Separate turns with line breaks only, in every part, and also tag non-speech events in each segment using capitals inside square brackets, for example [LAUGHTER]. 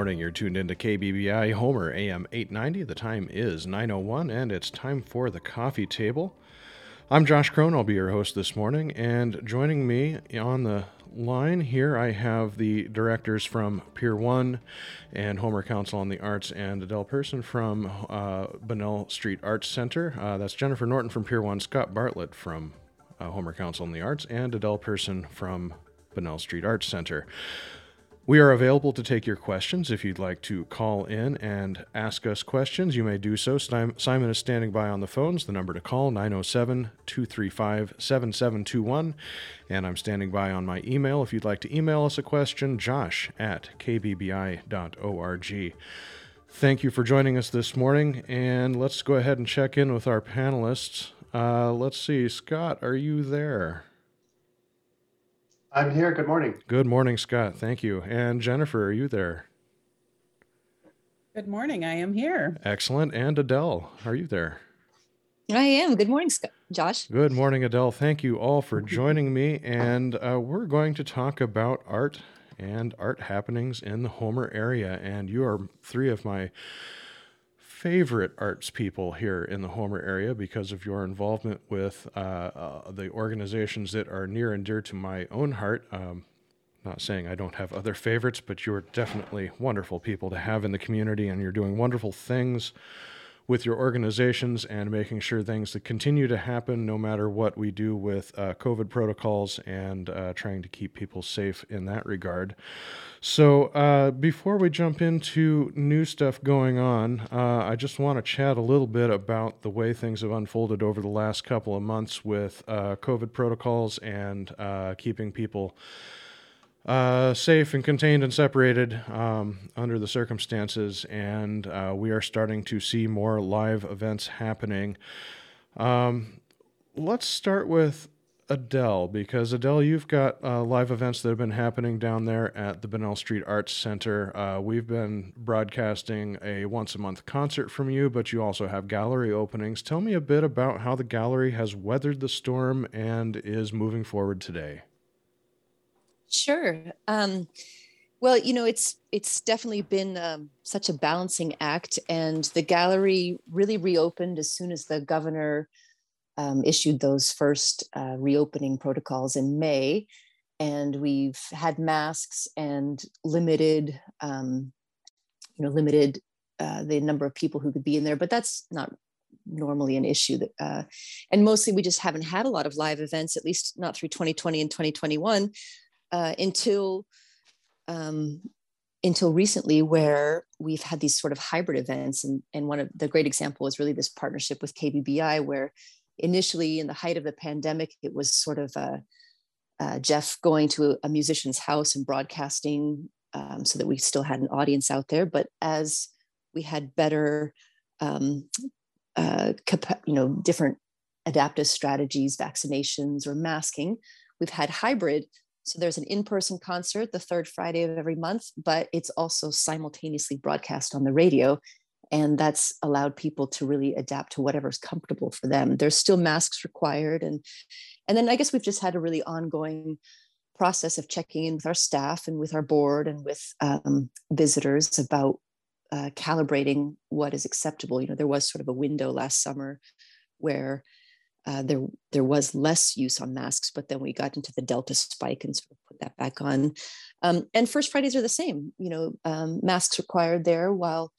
Morning. You're tuned into KBBI Homer AM 890. The time is 9:01 and it's time for the coffee table. I'm Josh Crone. I'll be your host this morning and joining me on the line here I have the directors from Pier 1 and Homer Council on the Arts and Adele Person from uh, Bunnell Street Arts Center. Uh, that's Jennifer Norton from Pier 1, Scott Bartlett from uh, Homer Council on the Arts and Adele Person from Bunnell Street Arts Center. We are available to take your questions. If you'd like to call in and ask us questions, you may do so. Simon is standing by on the phones. The number to call 907 235 7721. And I'm standing by on my email. If you'd like to email us a question, josh at kbbi.org. Thank you for joining us this morning. And let's go ahead and check in with our panelists. Uh, let's see. Scott, are you there?
I'm here. Good morning.
Good morning, Scott. Thank you. And Jennifer, are you there?
Good morning. I am here.
Excellent. And Adele, are you there?
I am. Good morning, Scott. Josh.
Good morning, Adele. Thank you all for joining me. And uh, we're going to talk about art and art happenings in the Homer area. And you are three of my favorite arts people here in the Homer area because of your involvement with uh, uh, the organizations that are near and dear to my own heart. Um, not saying I don't have other favorites, but you're definitely wonderful people to have in the community, and you're doing wonderful things with your organizations and making sure things that continue to happen no matter what we do with uh, COVID protocols and uh, trying to keep people safe in that regard. So, uh, before we jump into new stuff going on, uh, I just want to chat a little bit about the way things have unfolded over the last couple of months with uh, COVID protocols and uh, keeping people uh, safe and contained and separated um, under the circumstances. And uh, we are starting to see more live events happening. Um, let's start with Adele, because Adele, you've got uh, live events that have been happening down there at the Bunnell Street Arts Center. Uh, we've been broadcasting a once a month concert from you, but you also have gallery openings. Tell me a bit about how the gallery has weathered the storm and is moving forward today.
Sure. Um, well, you know, it's it's definitely been um, such a balancing act, and the gallery really reopened as soon as the governor um, issued those first uh, reopening protocols in May, and we've had masks and limited, um, you know, limited uh, the number of people who could be in there. But that's not normally an issue that, uh, and mostly we just haven't had a lot of live events, at least not through 2020 and 2021 uh, until um, until recently where we've had these sort of hybrid events. And, and one of the great example is really this partnership with kbbi where initially in the height of the pandemic it was sort of uh, uh, jeff going to a, musician's house and broadcasting um, so that we still had an audience out there. But as we had better um, uh, you know different adaptive strategies vaccinations or masking we've had hybrid so there's an in person concert the third Friday of every month, but it's also simultaneously broadcast on the radio. And that's allowed people to really adapt to whatever's comfortable for them. There's still masks required. And, and then I guess we've just had a really ongoing process of checking in with our staff and with our board and with um, visitors about uh, calibrating what is acceptable. You know, there was sort of a window last summer where uh, there there was less use on masks, but then we got into the Delta spike and sort of put that back on. Um, and First Fridays are the same. You know, um, masks required there while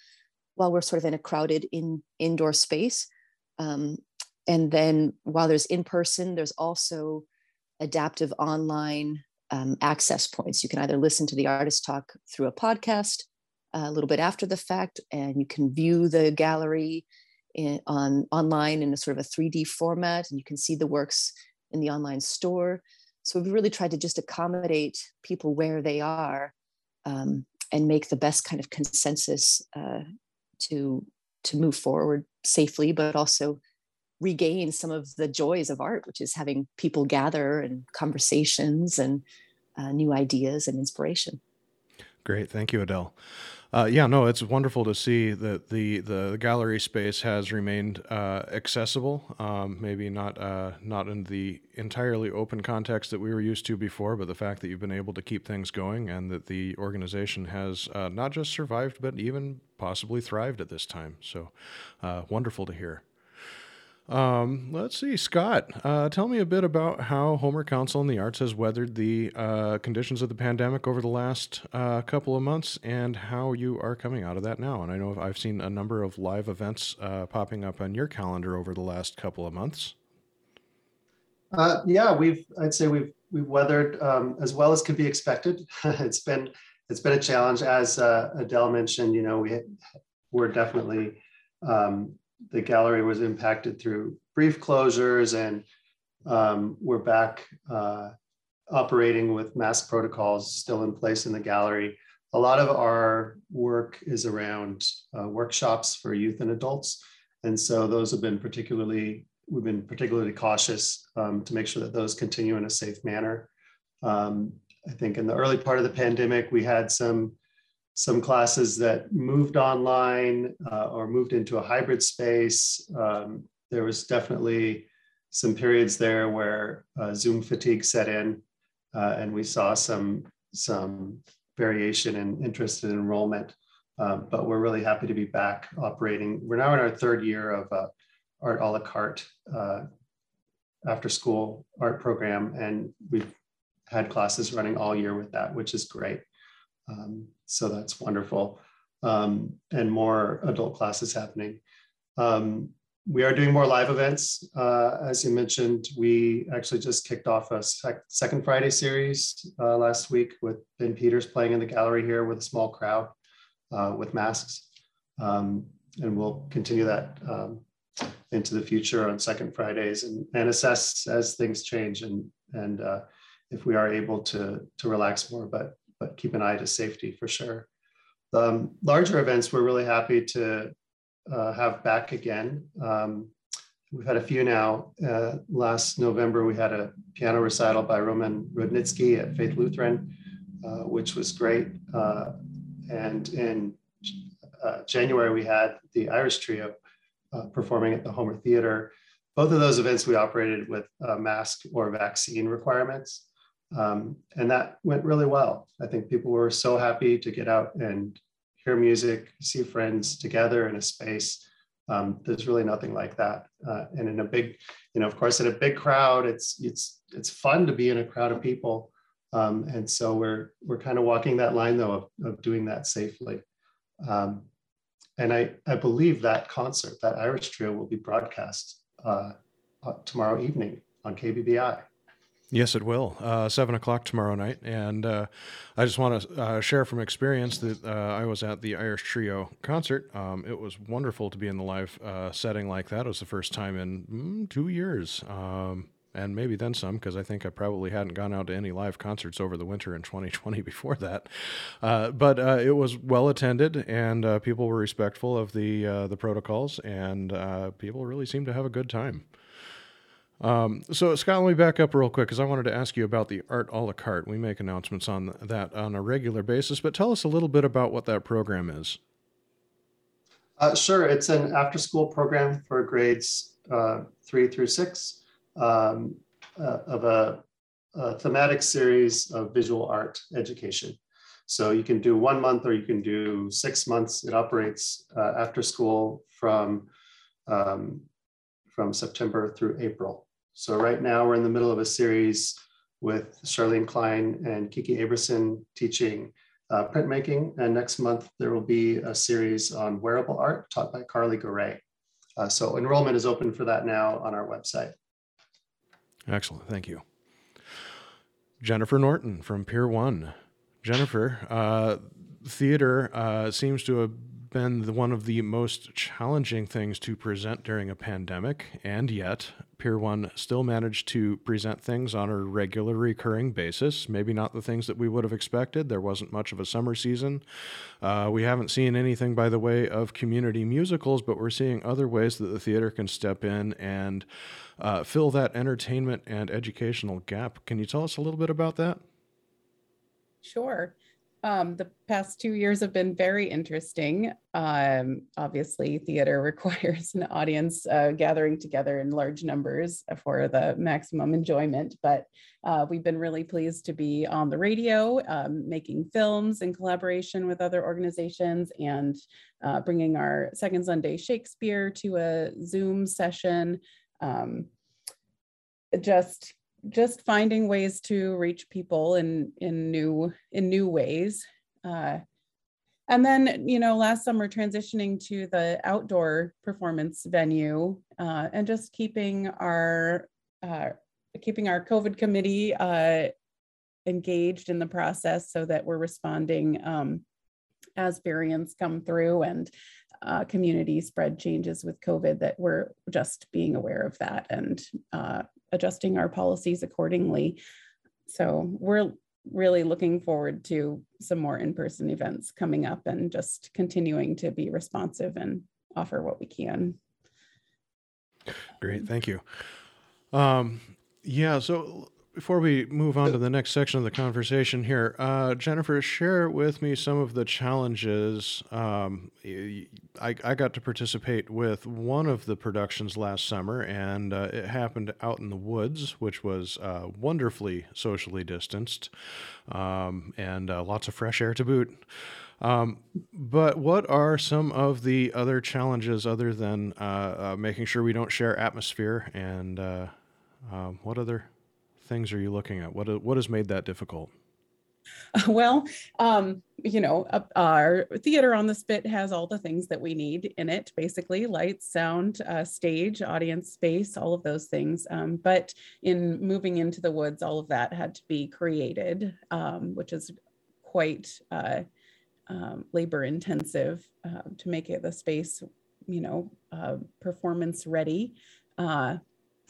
while we're sort of in a crowded in indoor space. Um, and then while there's in person, there's also adaptive online um, access points. You can either listen to the artist talk through a podcast uh, a little bit after the fact, and you can view the gallery in, on online in a sort of a 3D format, and you can see the works in the online store. So we've really tried to just accommodate people where they are um, and make the best kind of consensus uh, to to move forward safely, but also regain some of the joys of art, which is having people gather and conversations and uh, new ideas and inspiration.
Great, thank you, Adele. Uh, yeah, no, it's wonderful to see that the, the gallery space has remained uh, accessible. Um, maybe not uh, not in the entirely open context that we were used to before, but the fact that you've been able to keep things going and that the organization has uh, not just survived but even possibly thrived at this time. So uh, wonderful to hear. Um, let's see, Scott, uh, tell me a bit about how Homer Council in the Arts has weathered the uh, conditions of the pandemic over the last uh, couple of months and how you are coming out of that now. And I know I've seen a number of live events uh, popping up on your calendar over the last couple of months.
Uh, yeah, we've, I'd say we've, we've weathered um, as well as could be expected. [LAUGHS] it's been, it's been a challenge. As uh, Adele mentioned, you know, we, we're definitely um, the gallery was impacted through brief closures and um, we're back uh, operating with mask protocols still in place in the gallery. A lot of our work is around uh, workshops for youth and adults. And so those have been particularly, we've been particularly cautious um, to make sure that those continue in a safe manner. Um, I think in the early part of the pandemic, we had some some classes that moved online uh, or moved into a hybrid space. Um, there was definitely some periods there where uh, Zoom fatigue set in, uh, and we saw some some variation in interest in enrollment. Um, but we're really happy to be back operating. We're now in our third year of uh, art a la carte uh, after school art program, and we've had classes running all year with that, which is great. Um, so that's wonderful. Um, and more adult classes happening. Um, we are doing more live events. Uh, as you mentioned, we actually just kicked off a sec second Friday series uh, last week with Ben Peters playing in the gallery here with a small crowd uh, with masks. Um, and we'll continue that um, into the future on second Fridays and, and assess as things change and, and uh, if we are able to, to relax more. But but keep an eye to safety for sure. The um, larger events, we're really happy to uh, have back again. Um, we've had a few now. Uh, last November, we had a piano recital by Roman Rudnytsky at Faith Lutheran, uh, which was great. Uh, and in uh, January, we had the Irish Trio uh, performing at the Homer Theater. Both of those events we operated with mask or vaccine requirements. Um, and that went really well. I think people were so happy to get out and hear music, see friends together in a space. Um, there's really nothing like that. Uh, and in a big, you know, of course, in a big crowd, it's it's it's fun to be in a crowd of people. Um, and so we're we're kind of walking that line though of, of doing that safely. Um, and I I believe that concert, that Irish trio, will be broadcast uh, uh tomorrow evening on KBBI.
Yes, it will. Uh, Seven o'clock tomorrow night, and uh, I just want to uh, share from experience that uh, I was at the Irish Trio concert. Um, it was wonderful to be in the live uh, setting like that. It was the first time in mm, two years, um, and maybe then some, because I think I probably hadn't gone out to any live concerts over the winter in [LAUGHS] 2020 before that. Uh, but it was well attended, and people were respectful of the the protocols, and people really seemed to have a good time. Um, so, Scott, let me back up real quick because I wanted to ask you about the Art a la carte. We make announcements on that on a regular basis, but tell us a little bit about what that program is.
Uh, sure. It's an after school program for grades uh, three through six um, uh, of a, a, thematic series of visual art education. So, you can do one month or you can do six months. It operates uh, after school from um, from September through April. So right now we're in the middle of a series with Charlene Klein and Kiki Aberson teaching uh, printmaking. And next month there will be a series on wearable art taught by Carly Garay. Uh, so enrollment is open for that now on our website.
Excellent, thank you. Jennifer Norton from Pier One. Jennifer, uh, theater uh, seems to have been one of the most challenging things to present during a pandemic, and yet Pier 1 still managed to present things on a regular recurring basis. Maybe not the things that we would have expected. There wasn't much of a summer season. Uh, we haven't seen anything by the way of community musicals, but we're seeing other ways that the theater can step in and uh, fill that entertainment and educational gap. Can you tell us a little bit about that?
Sure. Um, the past two years have been very interesting. Um, obviously, theater [LAUGHS] requires an audience uh, gathering together in large numbers for the maximum enjoyment, but uh, we've been really pleased to be on the radio, um, making films in collaboration with other organizations, and uh, bringing our Second Sunday Shakespeare to a Zoom session. Um, just just finding ways to reach people in in new in new ways. Uh, and then you know last summer transitioning to the outdoor performance venue uh, and just keeping our uh, keeping our covid committee uh, engaged in the process so that we're responding um, as variants come through and uh, community spread changes with COVID that we're just being aware of that and uh, adjusting our policies accordingly. So we're really looking forward to some more in-person events coming up and just continuing to be responsive and offer what we can.
Great, thank you. Um, yeah, so before we move on to the next section of the conversation here, uh, Jennifer, share with me some of the challenges. Um, I, I, got to participate with one of the productions last summer, and uh, it happened out in the woods, which was uh, wonderfully socially distanced um, and uh, lots of fresh air to boot. Um, but what are some of the other challenges other than uh, uh, making sure we don't share atmosphere and um, what other things are you looking at? What what has made that difficult? [LAUGHS]
Well, um, you know, uh, our theater on the spit has all the things that we need in it basically lights, sound, uh, stage, audience space, all of those things. Um, but in moving into the woods, all of that had to be created, um, which is quite uh, um, labor intensive uh, to make it the space, you know, uh, performance ready.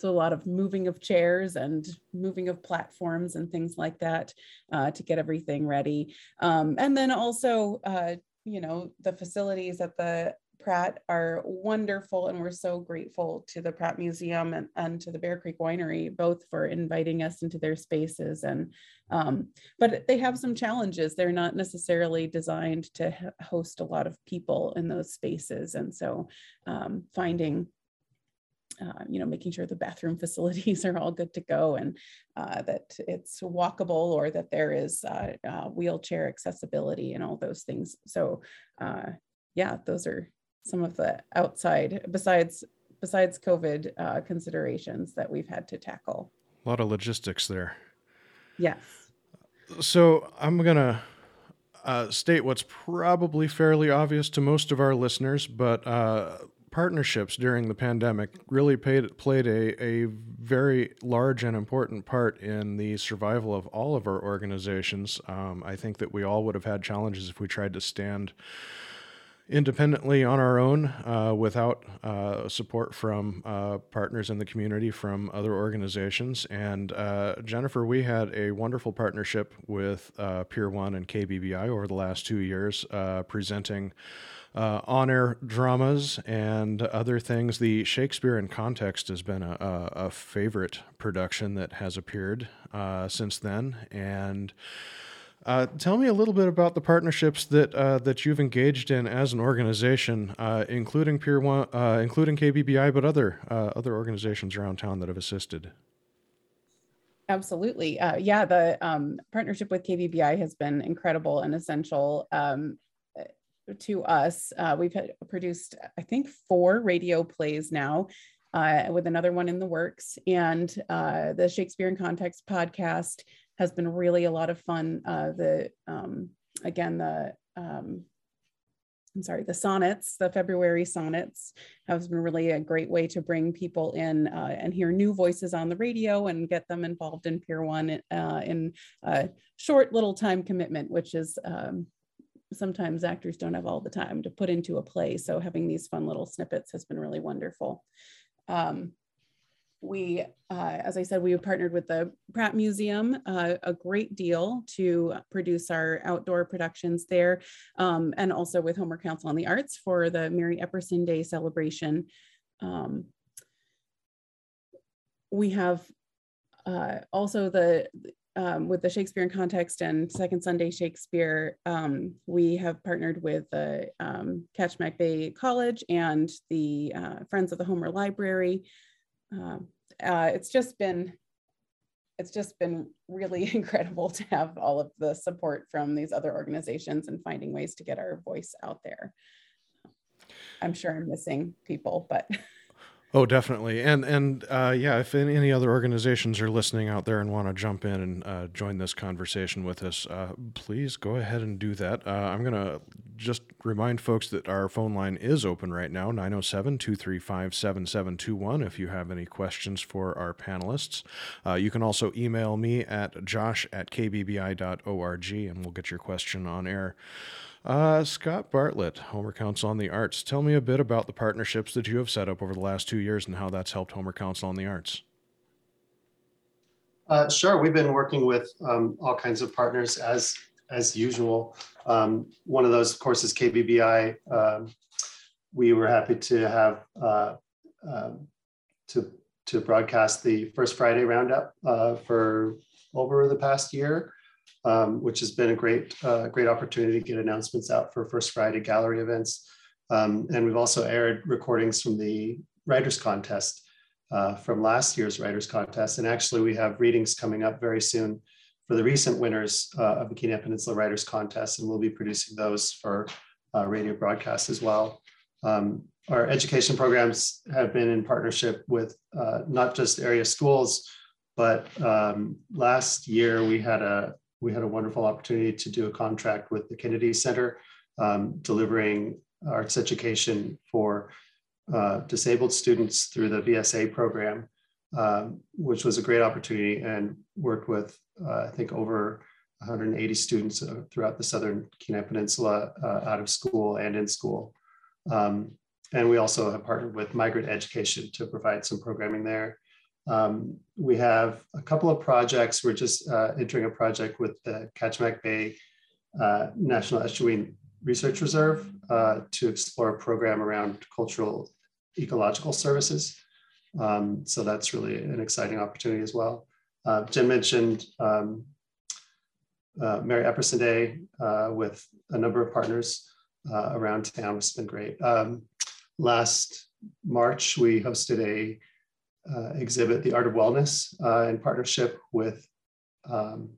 So a lot of moving of chairs and moving of platforms and things like that uh, to get everything ready. Um, and then also, uh, you know, the facilities at the Pratt are wonderful, and we're so grateful to the Pratt Museum and, and to the Bear Creek Winery, both for inviting us into their spaces. And um, but they have some challenges. They're not necessarily designed to host a lot of people in those spaces, and so um, finding uh, you know, making sure the bathroom [LAUGHS] facilities are all good to go and uh, that it's walkable or that there is uh, uh wheelchair accessibility and all those things. So uh, yeah, those are some of the outside besides besides COVID uh, considerations that we've had to tackle.
A lot of logistics there.
Yes.
So I'm gonna uh, state what's probably fairly obvious to most of our listeners, but uh, partnerships during the pandemic really paid, played a, a very large and important part in the survival of all of our organizations. Um, I think that we all would have had challenges if we tried to stand independently on our own uh, without uh, support from uh, partners in the community from other organizations. And uh, Jennifer, we had a wonderful partnership with uh, Pier One and KBBI over the last two years, uh, presenting uh, on air dramas and other things. The Shakespeare in Context has been a, a, a favorite production that has appeared uh, since then. And uh, tell me a little bit about the partnerships that uh, that you've engaged in as an organization, uh, including Pier One, uh, including KBBI, but other other organizations around town that have assisted.
Absolutely. Uh, yeah, the um, partnership with KBBI has been incredible and essential. Um, to us. Uh, we've had produced, I think, four radio plays now, uh, with another one in the works. And uh, the Shakespeare in Context podcast has been really a lot of fun. Uh, the um, again the um, I'm sorry, the sonnets, the February sonnets, has been really a great way to bring people in uh, and hear new voices on the radio and get them involved in Pier One uh, in a short little time commitment, which is um, sometimes actors don't have all the time to put into a play. So having these fun little snippets has been really wonderful. Um, we, uh, as I said, we have partnered with the Pratt Museum uh, a great deal to produce our outdoor productions there, um, and also with Homer Council on the Arts for the Mary Epperson Day celebration. Um, we have uh, also the um, with the Shakespeare in Context and Second Sunday Shakespeare, um, we have partnered with the um, Bay College and the uh, Friends of the Homer Library. Uh, uh, it's just been it's just been really [LAUGHS] incredible to have all of the support from these other organizations and finding ways to get our voice out there. I'm sure I'm missing people, but [LAUGHS]
Oh, definitely, and and uh, yeah, if any, any, other organizations are listening out there and want to jump in and uh, join this conversation with us, uh, please go ahead and do that. Uh, I'm gonna just remind folks that our phone line is open right now 907-235-7721 if you have any questions for our panelists. Uh, you can also email me at josh at kbbi.org and we'll get your question on air. Uh, Scott Bartlett, Homer Council on the Arts. Tell me a bit about the partnerships that you have set up over the last two years and how that's helped Homer Council on the Arts.
Uh, sure, we've been working with um, all kinds of partners as as usual. Um, one of those, of course, is KBBI. Um, we were happy to have uh, um, to to broadcast the first Friday roundup uh, for over the past year um, which has been a great, uh, great opportunity to get announcements out for First Friday gallery events. Um, and we've also aired recordings from the Writers Contest uh, from last year's Writers Contest. And actually, we have readings coming up very soon for the recent winners uh, of the Kenai Peninsula Writers Contest, and we'll be producing those for uh, radio broadcast as well. Um, our education programs have been in partnership with uh, not just area schools, but um, last year we had a, we had a wonderful opportunity to do a contract with the Kennedy Center, um, delivering arts education for uh, disabled students through the VSA program, um, which was a great opportunity and worked with, I think, over 180 students uh, throughout the Southern Kenai Peninsula uh, out of school and in school. Um, and we also have partnered with Migrant Education to provide some programming there. Um, we have a couple of projects. We're just uh, entering a project with the Kachemak Bay uh, National Estuarine Research Reserve uh, to explore a program around cultural ecological services. Um, so that's really an exciting opportunity as well. Uh, Jen mentioned um, uh, Mary Epperson Day uh, with a number of partners around town, which has been great. Um, last March, we hosted a uh, exhibit, The Art of Wellness, uh, in partnership with. Um,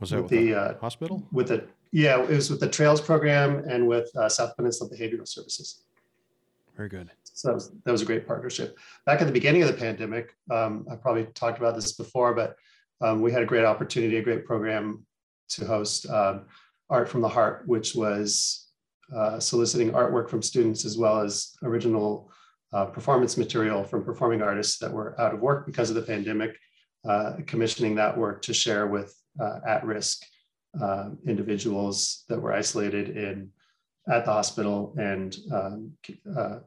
was that with, with the, uh, hospital?
With the yeah, it was with the Trails program and with uh, South Peninsula Behavioral Services.
Very good.
So that was, that was, a great partnership. Back at the beginning of the pandemic, um, I probably talked about this before, but um, we had a great opportunity, a great program to host um, Art from the Heart, which was uh, soliciting artwork from students as well as original uh, performance material from performing artists that were out of work because of the pandemic, uh, commissioning that work to share with uh, at-risk um, individuals that were isolated in at the hospital and um, uh,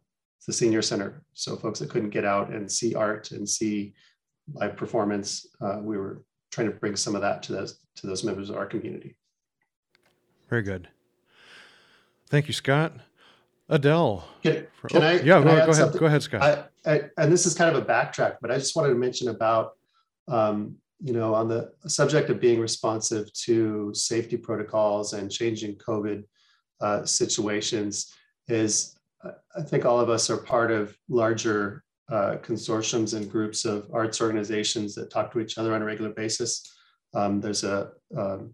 the senior center. So folks that couldn't get out and see art and see live performance, we were trying to bring some of that to those to those members of our community.
Very good. Thank you, Scott. Adele.
Can, can
oh,
I?
Yeah,
can
go,
I
go ahead. Go ahead, Scott.
I, I, and this is kind of a backtrack, but I just wanted to mention about, um, you know, on the subject of being responsive to safety protocols and changing COVID uh, situations is I think all of us are part of larger uh, consortiums and groups of arts organizations that talk to each other on a regular basis. Um, there's a um,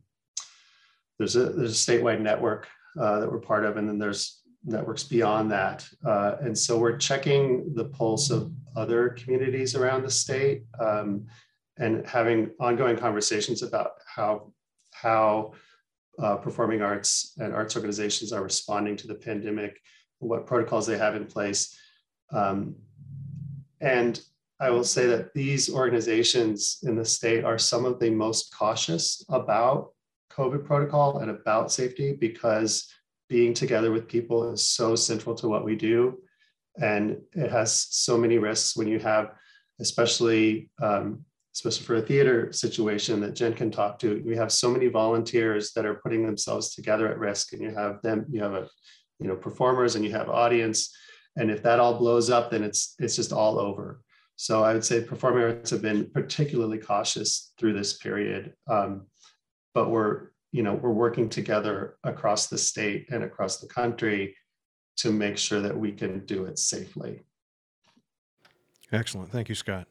there's a there's a statewide network uh, that we're part of, and then there's networks beyond that. Uh, and so we're checking the pulse of other communities around the state um, and having ongoing conversations about how how uh, performing arts and arts organizations are responding to the pandemic, what protocols they have in place. Um, and I will say that these organizations in the state are some of the most cautious about COVID protocol and about safety because being together with people is so central to what we do. And it has so many risks when you have, especially, um, especially for a theater situation that Jen can talk to, we have so many volunteers that are putting themselves together at risk and you have them, you have a, you know, performers and you have audience. And if that all blows up, then it's, it's just all over. So I would say performing arts have been particularly cautious through this period, um, but we're you know we're working together across the state and across the country to make sure that we can do it safely.
Excellent, thank you, Scott.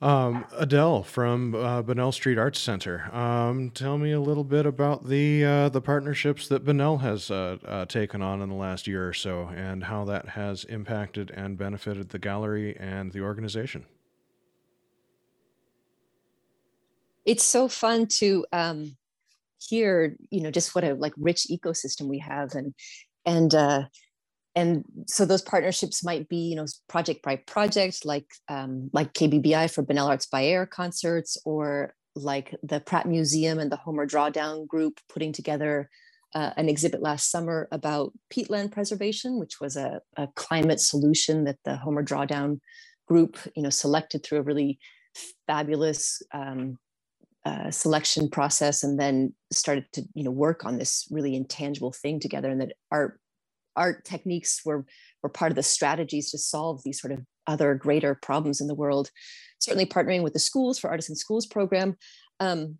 Um, Adele from uh, Bunnell Street Arts Center. Um, tell me a little bit about the uh, the partnerships that Bunnell has uh, uh, taken on in the last year or so, and how that has impacted and benefited the gallery and the organization.
It's so fun to um, hear, you know, just what a like rich ecosystem we have, and and uh, and so those partnerships might be you know project by project like um, like kbbi for Bunnell arts by air concerts or like the pratt museum and the homer drawdown group putting together uh, an exhibit last summer about peatland preservation which was a, a climate solution that the homer drawdown group you know selected through a really fabulous um, uh, selection process and then started to you know work on this really intangible thing together and that art art techniques were were part of the strategies to solve these sort of other greater problems in the world. Certainly partnering with the schools for Artists in Schools program. Um,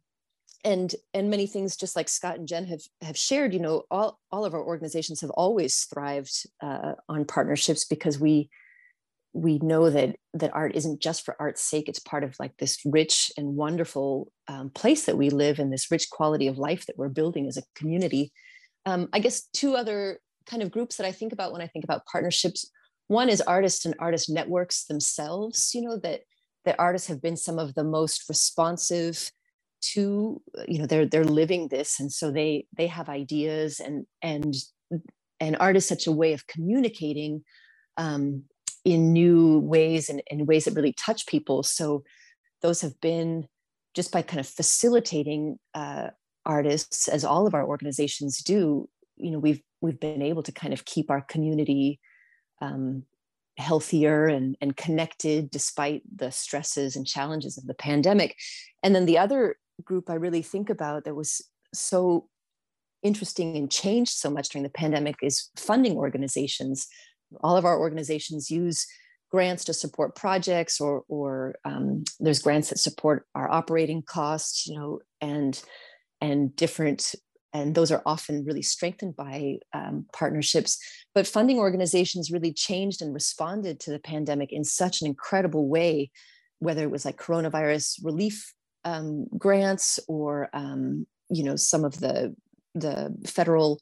and and many things just like Scott and Jen have have shared, you know, all, all of our organizations have always thrived uh, on partnerships because we we know that that art isn't just for art's sake it's part of like this rich and wonderful um, place that we live in this rich quality of life that we're building as a community um, i guess two other kind of groups that I think about when I think about partnerships. One is artists and artist networks themselves, you know, that that artists have been some of the most responsive to, you know, they're they're living this. And so they they have ideas and and and art is such a way of communicating um, in new ways and in ways that really touch people. So those have been just by kind of facilitating uh, artists, as all of our organizations do, you know we've we've been able to kind of keep our community um, healthier and, and connected despite the stresses and challenges of the pandemic. And then the other group i really think about that was so interesting and changed so much during the pandemic is funding organizations. All of our organizations use grants to support projects or or um, there's grants that support our operating costs you know and and different and those are often really strengthened by um, partnerships. But funding organizations really changed and responded to the pandemic in such an incredible way, whether it was like coronavirus relief um, grants or um, you know some of the the federal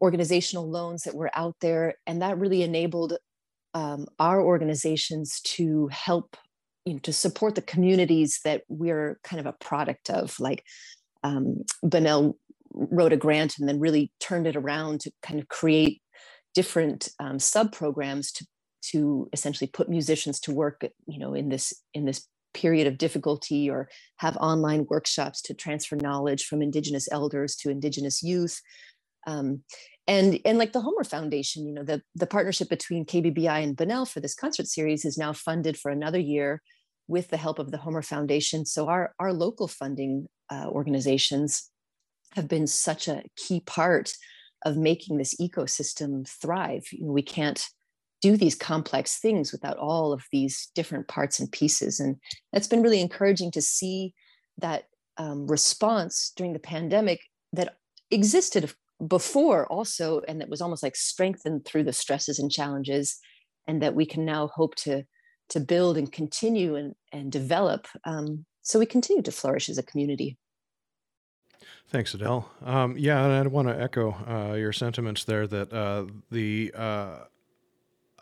organizational loans that were out there, and that really enabled um, our organizations to help you know to support the communities that we're kind of a product of, like um, Bunnell wrote a grant and then really turned it around to kind of create different um, sub programs to to essentially put musicians to work you know in this in this period of difficulty or have online workshops to transfer knowledge from indigenous elders to indigenous youth. Um, and and like the homer foundation you know the the partnership between kbbi and Bunnell for this concert series is now funded for another year with the help of the homer foundation. So our our local funding uh, organizations have been such a key part of making this ecosystem thrive. You know, we can't do these complex things without all of these different parts and pieces. And that's been really encouraging to see that um, response during the pandemic that existed before also, and that was almost like strengthened through the stresses and challenges, and that we can now hope to to build and continue and, and develop um, so we continue to flourish as a community.
Thanks, Adele. Um, yeah, and I want to echo uh, your sentiments there that uh, the uh,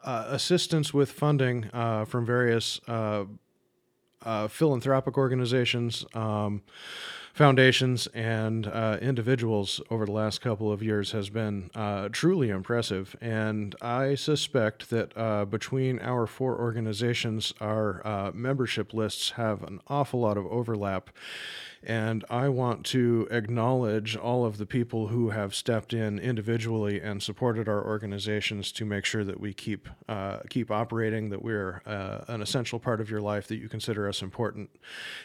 uh assistance with funding uh, from various uh, philanthropic organizations, um, foundations, and individuals over the last couple of years has been truly impressive. And I suspect that between our four organizations, our membership lists have an awful lot of overlap and I want to acknowledge all of the people who have stepped in individually and supported our organizations to make sure that we keep uh, keep operating, that we're uh, an essential part of your life, that you consider us important,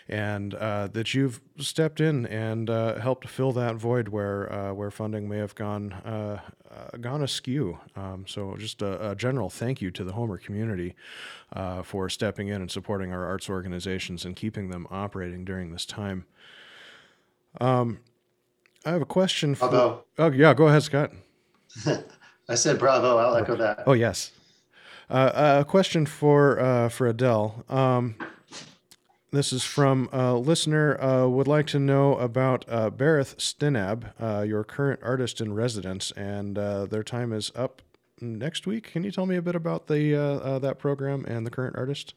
and uh, that you've stepped in and uh, helped fill that void where uh, where funding may have gone uh, gone askew. Um, so, just a, a, general thank you to the Homer community for stepping in and supporting our arts organizations and keeping them operating during this time. Um, I have a question for.
Bravo.
Oh, yeah, go ahead, Scott. [LAUGHS]
I said bravo. I'll echo that.
Oh, yes. Uh, a question for uh, for Adele. Um, this is from a listener. Uh, would like to know about uh, Berith Stinab, uh, your current artist in residence, and uh, their time is up next week. Can you tell me a bit about the uh, uh, that program and the current artist?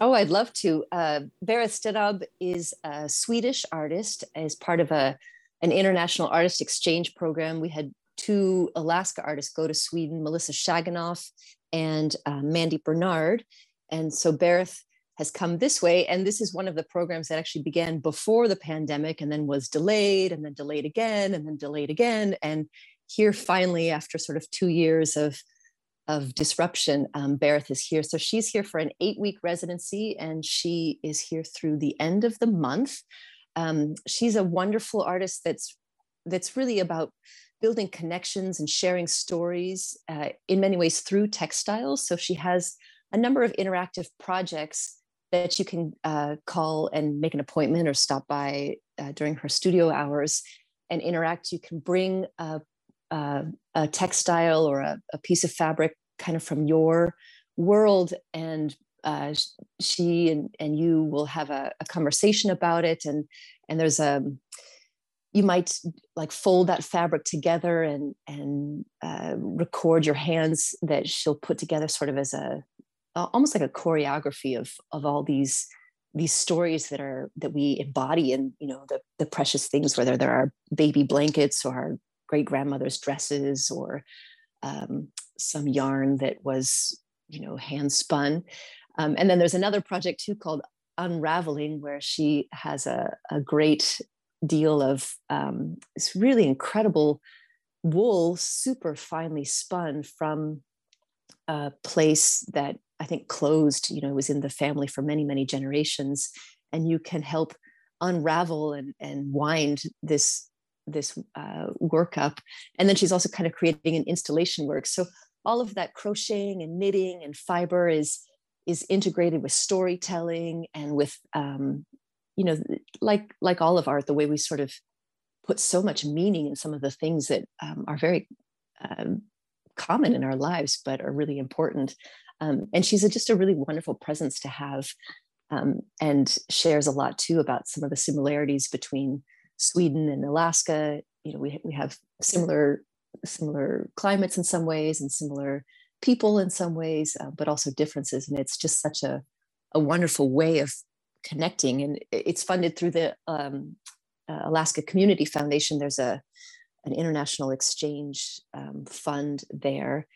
Oh, I'd love to. Uh, Berith Stinab is a Swedish artist as part of a an international artist exchange program. We had two Alaska artists go to Sweden, Melissa Shaginoff and Mandy Bernard. And so Berith has come this way. And this is one of the programs that actually began before the pandemic and then was delayed and then delayed again and then delayed again. And here finally, after sort of two years of, of disruption, um, is here. So she's here for an eight week residency and she is here through the end of the month. Um, she's a wonderful artist that's that's really about building connections and sharing stories uh, in many ways through textiles. So she has a number of interactive projects that you can uh, call and make an appointment or stop by uh, during her studio hours and interact. You can bring a, a, a textile or a, a, piece of fabric kind of from your world and uh, she and, and you will have a, a, conversation about it and and there's a you might like fold that fabric together and and uh, record your hands that she'll put together sort of as a almost like a choreography of of all these these stories that are that we embody in you know the the precious things whether there are our baby blankets or our great grandmother's dresses or um, some yarn that was you know hand spun um, and then there's another project too called unraveling where she has a, a great deal of um, this really incredible wool super finely spun from a place that I think closed, you know, was in the family for many, many generations. And you can help unravel and, and wind this this uh, work up. And then she's also kind of creating an installation work. So all of that crocheting and knitting and fiber is is integrated with storytelling and with um, you know like like all of art the way we sort of put so much meaning in some of the things that um, are very um, common in our lives but are really important um, and she's a, just a really wonderful presence to have um, and shares a lot too about some of the similarities between Sweden and Alaska. You know, we, we have similar similar climates in some ways and similar people in some ways, uh, but also differences. And it's just such a, a wonderful way of connecting. And it's funded through the um, uh, Alaska Community Foundation. There's a an international exchange um, fund there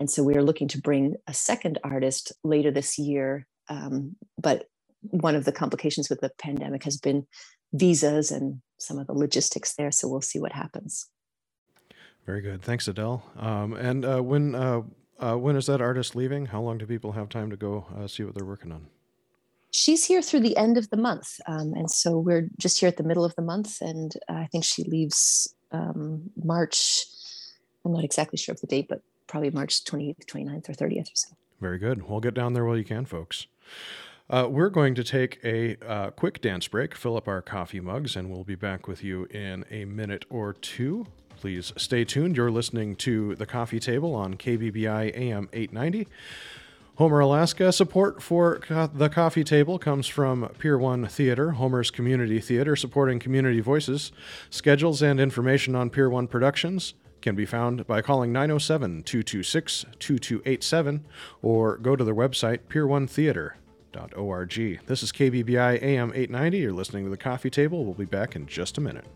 and so we are looking to bring a second artist later this year. Um, but one of the complications with the pandemic has been visas and some of the logistics there. So we'll see what happens.
Very good. Thanks, Adele. Um, and uh, when uh, uh, when is that artist leaving? How long do people have time to go uh, see what they're working on?
She's here through the end of the month, um, and so we're just here at the middle of the month. And I think she leaves um, March. I'm not exactly sure of the date, but probably March 28th, 29th, or 30th or so.
Very good. Well, get down there while you can, folks. Uh, we're going to take a uh, quick dance break, fill up our coffee mugs, and we'll be back with you in a minute or two. Please stay tuned. You're listening to The Coffee Table on KBBI AM 890. Homer, Alaska. Support for the coffee table comes from Pier 1 Theater, Homer's community theater supporting community voices. Schedules and information on Pier 1 Productions can be found by calling 907 226 2287 or go to their website, pier1theater.org. This is KBBI AM 890. You're listening to The Coffee Table. We'll be back in just a minute.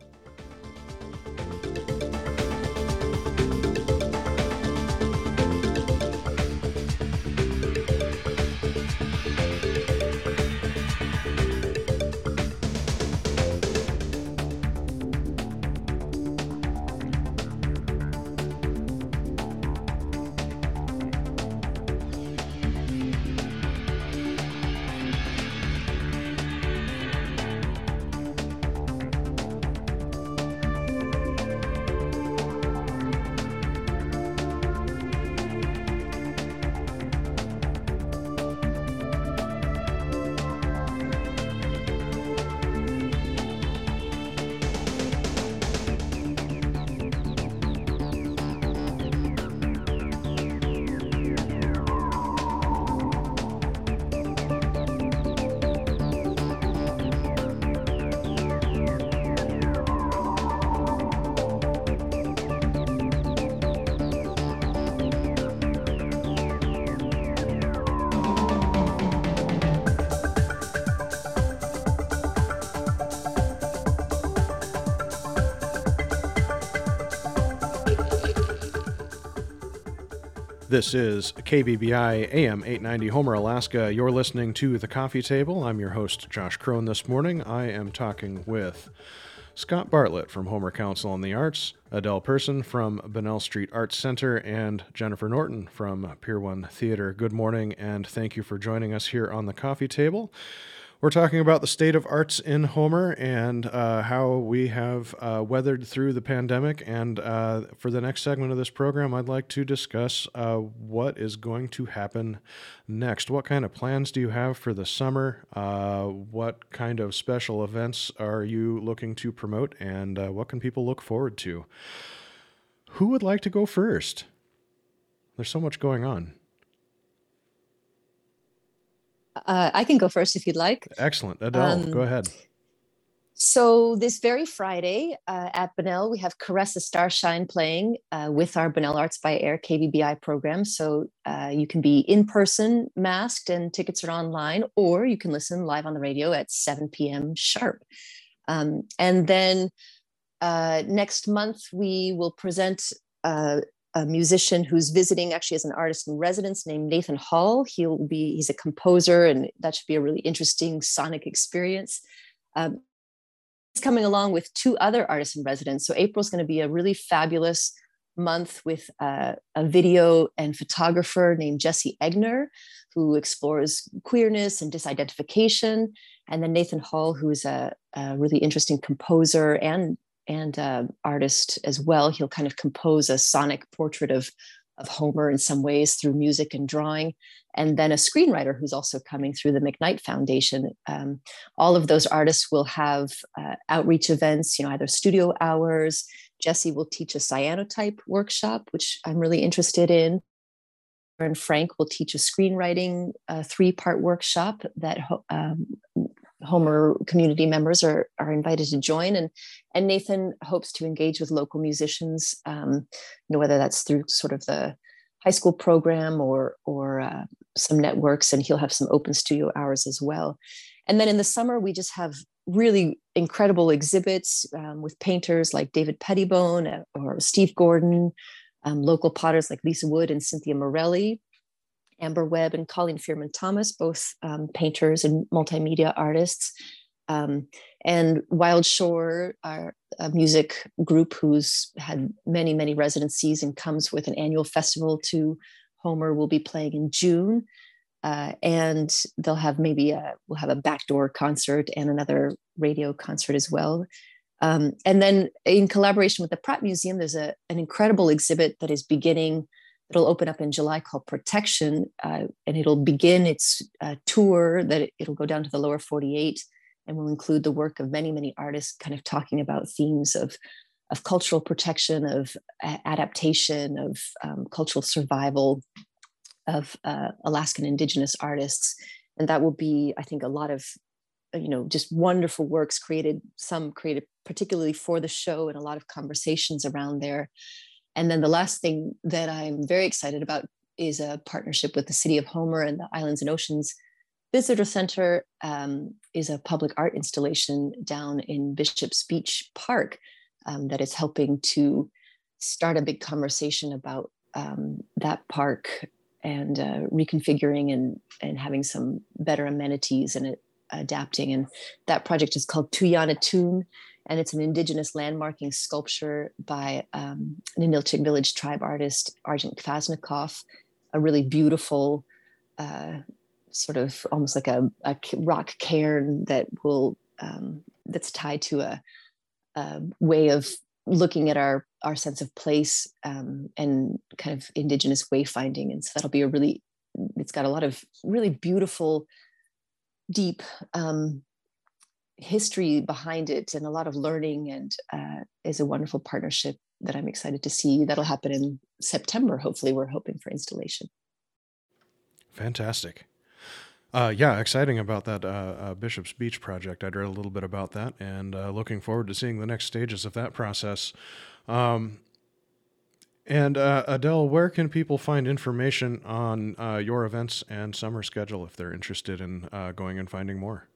This is KBBI AM 890 Homer, Alaska. You're listening to The Coffee Table. I'm your host, Josh Crone. This morning, I am talking with Scott Bartlett from Homer Council on the Arts, Adele Person from Bunnell Street Arts Center, and Jennifer Norton from Pier 1 Theater. Good morning, and thank you for joining us here on The Coffee Table. We're talking about the state of arts in Homer and uh, how we have uh, weathered through the pandemic. And uh, for the next segment of this program, I'd like to discuss uh, what is going to happen next. What kind of plans do you have for the summer? Uh, what kind of special events are you looking to promote? And uh, what can people look forward to? Who would like to go first? There's so much going on.
Uh, I can go first if you'd like.
Excellent. Adele, um, go ahead.
So this very Friday uh, at Bunnell, we have Caressa Starshine playing uh, with our Bunnell Arts by Air KBBI program. So uh, you can be in person, masked, and tickets are online, or you can listen live on the radio at 7 p.m. sharp. Um, and then uh, next month, we will present uh, a musician who's visiting actually as an artist in residence named Nathan Hall. He'll be, he's a composer, and that should be a really interesting sonic experience. Um, he's coming along with two other artists in residence. So April's going to be a really fabulous month with uh, a video and photographer named Jesse Egner, who explores queerness and disidentification. And then Nathan Hall, who's a, a really interesting composer and and uh, artist as well. He'll kind of compose a sonic portrait of of Homer in some ways through music and drawing, and then a screenwriter who's also coming through the McKnight Foundation. Um, all of those artists will have uh, outreach events, you know, either studio hours. Jesse will teach a cyanotype workshop, which I'm really interested in. And Frank will teach a screenwriting uh, three part workshop that um, Homer community members are, are invited to join. And, and Nathan hopes to engage with local musicians, um, you know, whether that's through sort of the high school program or, or uh, some networks, and he'll have some open studio hours as well. And then in the summer, we just have really incredible exhibits um, with painters like David Pettibone uh, or Steve Gordon, um, local potters like Lisa Wood and Cynthia Morelli, Amber Webb and Colleen Fearman Thomas, both um, painters and multimedia artists. Um, and Wild Shore, our music group who's had many, many residencies and comes with an annual festival to Homer, will be playing in June. Uh, and they'll have maybe a, we'll have a backdoor concert and another radio concert as well. Um, and then in collaboration with the Pratt Museum, there's a, an incredible exhibit that is beginning it'll open up in July called Protection, uh, and it'll begin its uh, tour that it, will go down to the lower 48 and will include the work of many, many artists kind of talking about themes of, of cultural protection, of adaptation, of um, cultural survival of uh, Alaskan Indigenous artists. And that will be, I think, a lot of you know just wonderful works created some created particularly for the show and a lot of conversations around there and then the last thing that I'm very excited about is a partnership with the City of Homer and the Islands and Oceans Visitor Center um, is a public art installation down in Bishop's Beach Park um, that is helping to start a big conversation about um, that park and uh, reconfiguring and, and having some better amenities and adapting. And that project is called Tuyanatun and it's an indigenous landmarking sculpture by um, an Ninilchik village tribe artist, Argent Kvasnikoff, a really beautiful, uh, sort of almost like a, a, rock cairn that will um, that's tied to a, a, way of looking at our our sense of place um, and kind of indigenous wayfinding, and so that'll be a really it's got a lot of really beautiful, deep um, history behind it and a lot of learning and uh, is a wonderful partnership that I'm excited to see. That'll happen in September. Hopefully, we're hoping for installation.
Fantastic. Uh, yeah, exciting about that uh, uh, Bishop's Beach project. I'd read a little bit about that and uh, looking forward to seeing the next stages of that process. Um, and uh, Adele, where can people find information on your events and summer schedule if they're interested in going and finding more?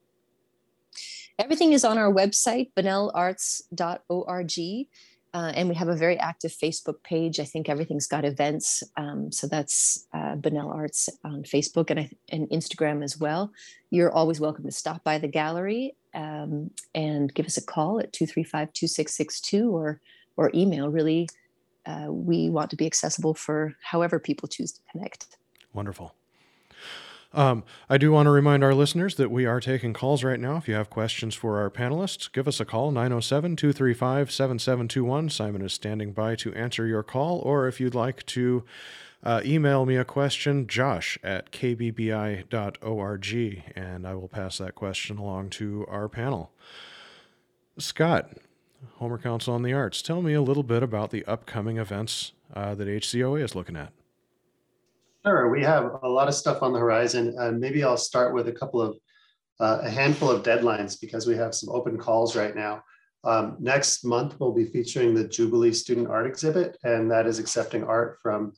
Everything is on our website, bunnellarts.org. Uh, and we have a very active Facebook page. I think everything's got events. Um, so that's uh, Arts on Facebook and, and Instagram as well. You're always welcome to stop by the gallery um, and give us a call at 235 2662 or, or email. Really, uh, we want to be accessible for however people choose to connect.
Wonderful. Um, I do want to remind our listeners that we are taking calls right now. If you have questions for our panelists, give us a call 907 235 7721. Simon is standing by to answer your call. Or if you'd like to uh, email me a question, josh at kbbi.org, and I will pass that question along to our panel. Scott, Homer Council on the Arts, tell me a little bit about the upcoming events uh, that HCOA is looking at.
Sure, we have a lot of stuff on the horizon. Uh, maybe I'll start with a couple of, uh, a handful of deadlines because we have some open calls right now. Um, next month, we'll be featuring the Jubilee Student Art Exhibit, and that is accepting art from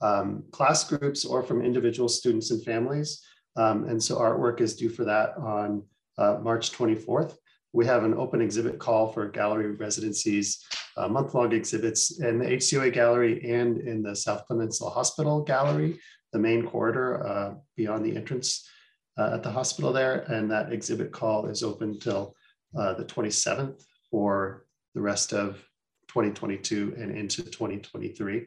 um, class groups or from individual students and families. Um, and so artwork is due for that on uh, March 24th. We have an open exhibit call for gallery residencies, uh, month-long exhibits in the HCOA gallery and in the South Peninsula Hospital gallery, the main corridor uh, beyond the entrance uh, at the hospital there. And that exhibit call is open till uh, the 27th for the rest of 2022 and into 2023.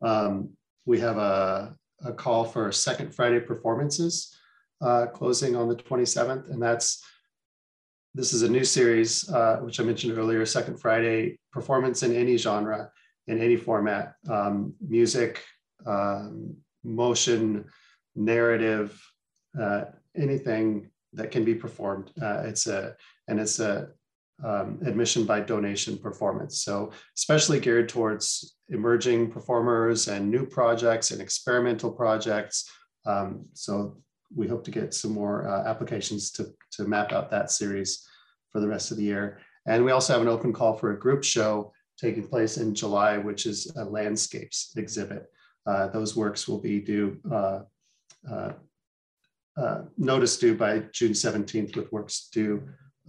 Um, we have a, a, call for second Friday performances uh, closing on the 27th, and that's this is a new series, uh, which I mentioned earlier, Second Friday, performance in any genre, in any format, um, music, um, motion, narrative, uh, anything that can be performed. Uh, it's a, and it's a um, admission by donation performance. So especially geared towards emerging performers and new projects and experimental projects. Um, so we hope to get some more uh, applications to, to map out that series for the rest of the year. And we also have an open call for a group show taking place in July, which is a landscapes exhibit. Uh, those works will be due, uh, uh, uh notice due by June 17th with works due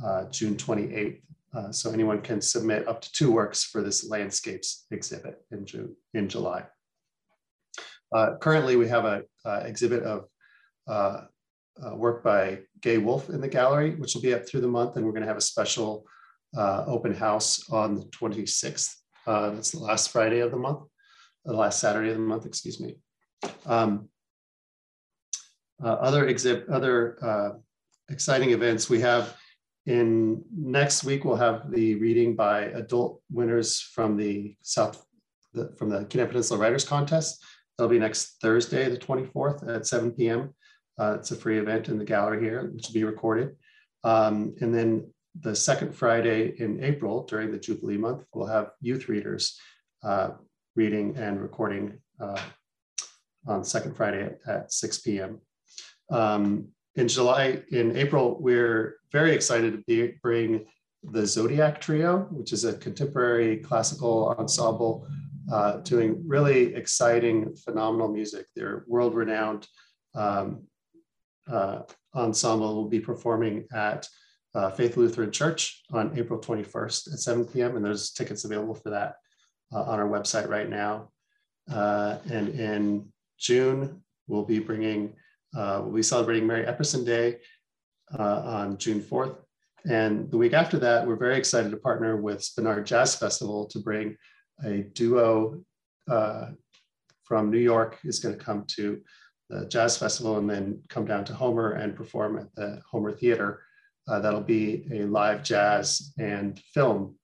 uh, June 28th. Uh, so anyone can submit up to two works for this landscapes exhibit in June, in July. currently, we have an exhibit of uh, work by Gay Wolf in the gallery, which will be up through the month. And we're going to have a special uh, open house on the 26th. Uh, that's the last Friday of the month, the last Saturday of the month, excuse me. Um, uh, other exhibit, other uh, exciting events we have in next week, we'll have the reading by adult winners from the South, the, from the Kenai Peninsula Writers Contest. That'll be next Thursday, the 24th at 7 p.m. Uh, it's a free event in the gallery here, which will be recorded. Um, and then the second Friday in April during the Jubilee month, we'll have youth readers uh, reading and recording uh, on second Friday at, at 6 p.m. Um, in July, in April, we're very excited to be, bring the Zodiac Trio, which is a contemporary classical ensemble uh, doing really exciting, phenomenal music. They're world renowned um, uh, ensemble will be performing at uh, Faith Lutheran Church on April 21st at 7 p.m. And there's tickets available for that uh, on our website right now. Uh, and in June, we'll be bringing, uh, we'll be celebrating Mary Epperson Day uh, on June 4th. And the week after that, we're very excited to partner with Spenard Jazz Festival to bring a duo from New York is going to come to the jazz festival and then come down to Homer and perform at the Homer Theater. Uh, that'll be a live jazz and film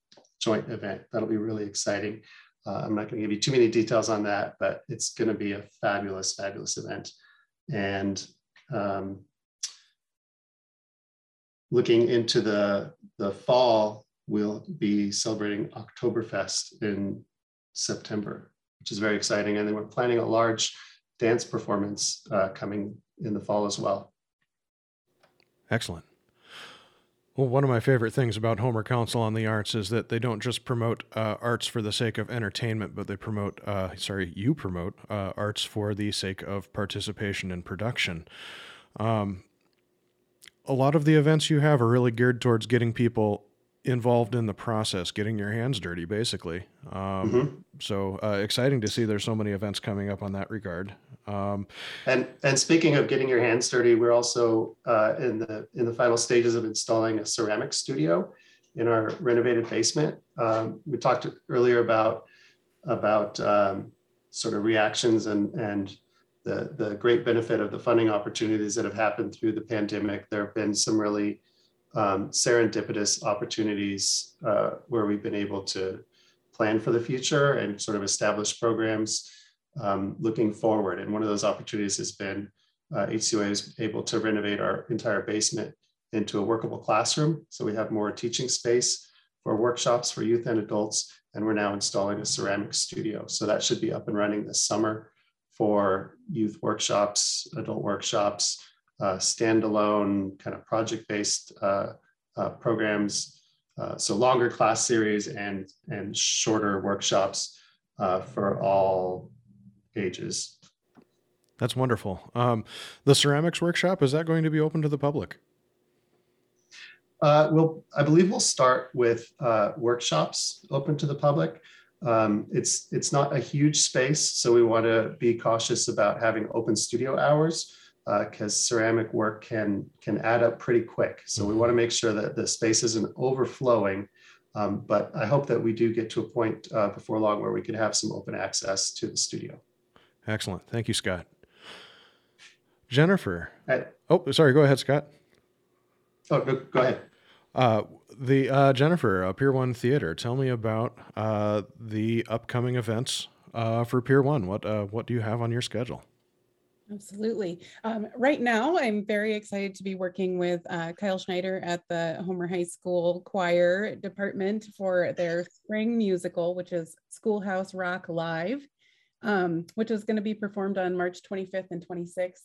joint event. That'll be really exciting. Uh, I'm not going to give you too many details on that, but it's going to be a fabulous, fabulous event. And um, looking into the, the fall, we'll be celebrating Oktoberfest in September, which is very exciting. And then we're planning a large dance performance uh, coming in the fall as well.
Excellent. Well, one of my favorite things about Homer Council on the Arts is that they don't just promote uh, arts for the sake of entertainment, but they promote, uh, sorry, you promote uh, arts for the sake of participation and production. Um, a lot of the events you have are really geared towards getting people involved in the process, getting your hands dirty, basically. Um,
Mhm.
So uh, exciting to see there's so many events coming up on that regard. Um,
And and speaking of getting your hands dirty, we're also uh, in the in the final stages of installing a ceramic studio in our renovated basement. Um, we talked earlier about about um, sort of reactions and and the the great benefit of the funding opportunities that have happened through the pandemic. There have been some really um, serendipitous opportunities uh, where we've been able to plan for the future and sort of establish programs um, looking forward. And one of those opportunities has been uh, is able to renovate our entire basement into a workable classroom. So we have more teaching space for workshops for youth and adults. And we're now installing a ceramic studio. So that should be up and running this summer for youth workshops, adult workshops, standalone kind of project-based uh, uh, programs. Uh, so longer class series and, and shorter workshops uh, for all ages.
that's wonderful. Um, the ceramics workshop is that going to be open to the public?
Uh, we'll, I believe we'll start with uh, workshops open to the public. Um, it's it's not a huge space, so we want to be cautious about having open studio hours because uh, ceramic work can can add up pretty quick. So we want to make sure that the space isn't overflowing. Um, but I hope that we do get to a point uh, before long where we can have some open access to the studio.
Excellent. Thank you, Scott. Jennifer. Oh, sorry. Go ahead, Scott.
oh, go, go ahead.
Uh, the uh, Jennifer uh, Pier One Theater. Tell me about uh, the upcoming events uh, for Pier One. What uh, what do you have on your schedule?
Absolutely. Um, right now, I'm very excited to be working with uh, Kyle Schneider at the Homer High School Choir Department for their spring musical, which is Schoolhouse Rock Live, um, which is going to be performed on March 25th and 26th.